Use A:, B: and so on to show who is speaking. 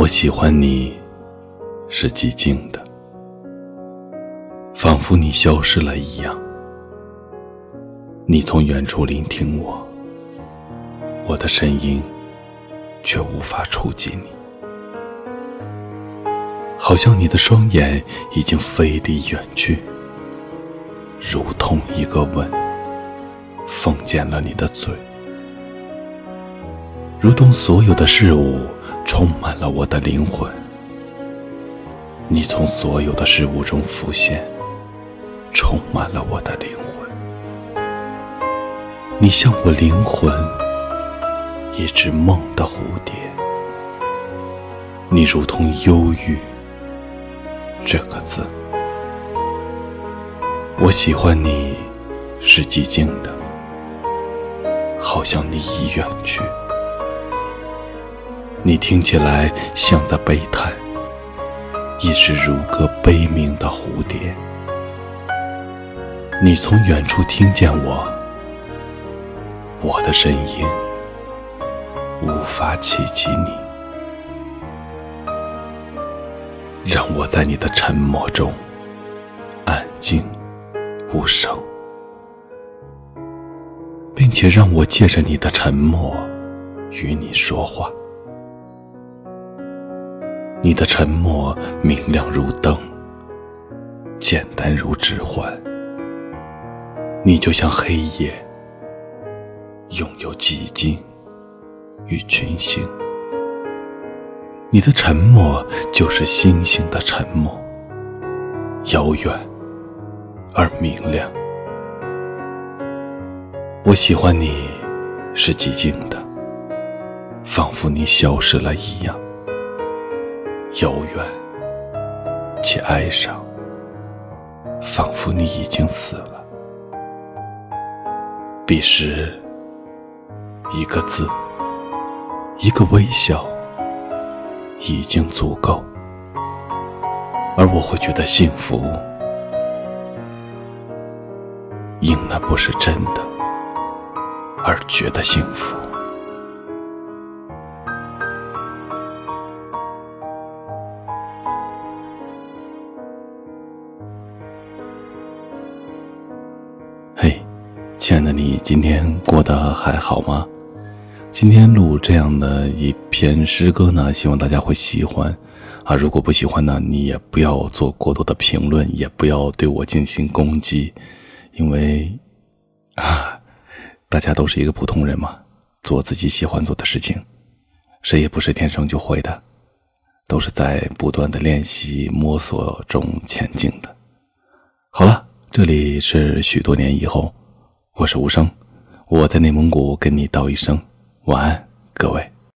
A: 我喜欢你，是寂静的，仿佛你消失了一样。你从远处聆听我，我的声音却无法触及你，好像你的双眼已经飞离远去，如同一个吻，封缄了你的嘴，如同所有的事物。充满了我的灵魂，你从所有的事物中浮现，充满了我的灵魂。你像我灵魂一只梦的蝴蝶，你如同忧郁这个字。我喜欢你是寂静的，好像你已远去。你听起来像在悲叹，一只如歌悲鸣的蝴蝶。你从远处听见我，我的声音无法企及你，让我在你的沉默中安静无声，并且让我借着你的沉默与你说话。你的沉默明亮如灯，简单如指环。你就像黑夜，拥有寂静与群星。你的沉默就是星星的沉默，遥远而明亮。我喜欢你，是寂静的，仿佛你消失了一样。遥远且哀伤，仿佛你已经死了。彼时，一个字，一个微笑，已经足够，而我会觉得幸福，因那不是真的，而觉得幸福。嘿亲爱的你，今天过得还好吗？今天录这样的一篇诗歌呢，希望大家会喜欢啊。如果不喜欢呢，你也不要做过多的评论，也不要对我进行攻击，因为啊，大家都是一个普通人嘛，做自己喜欢做的事情，谁也不是天生就会的，都是在不断的练习摸索中前进的。好了，这里是许多年以后。我是无声，我在内蒙古跟你道一声晚安，各位。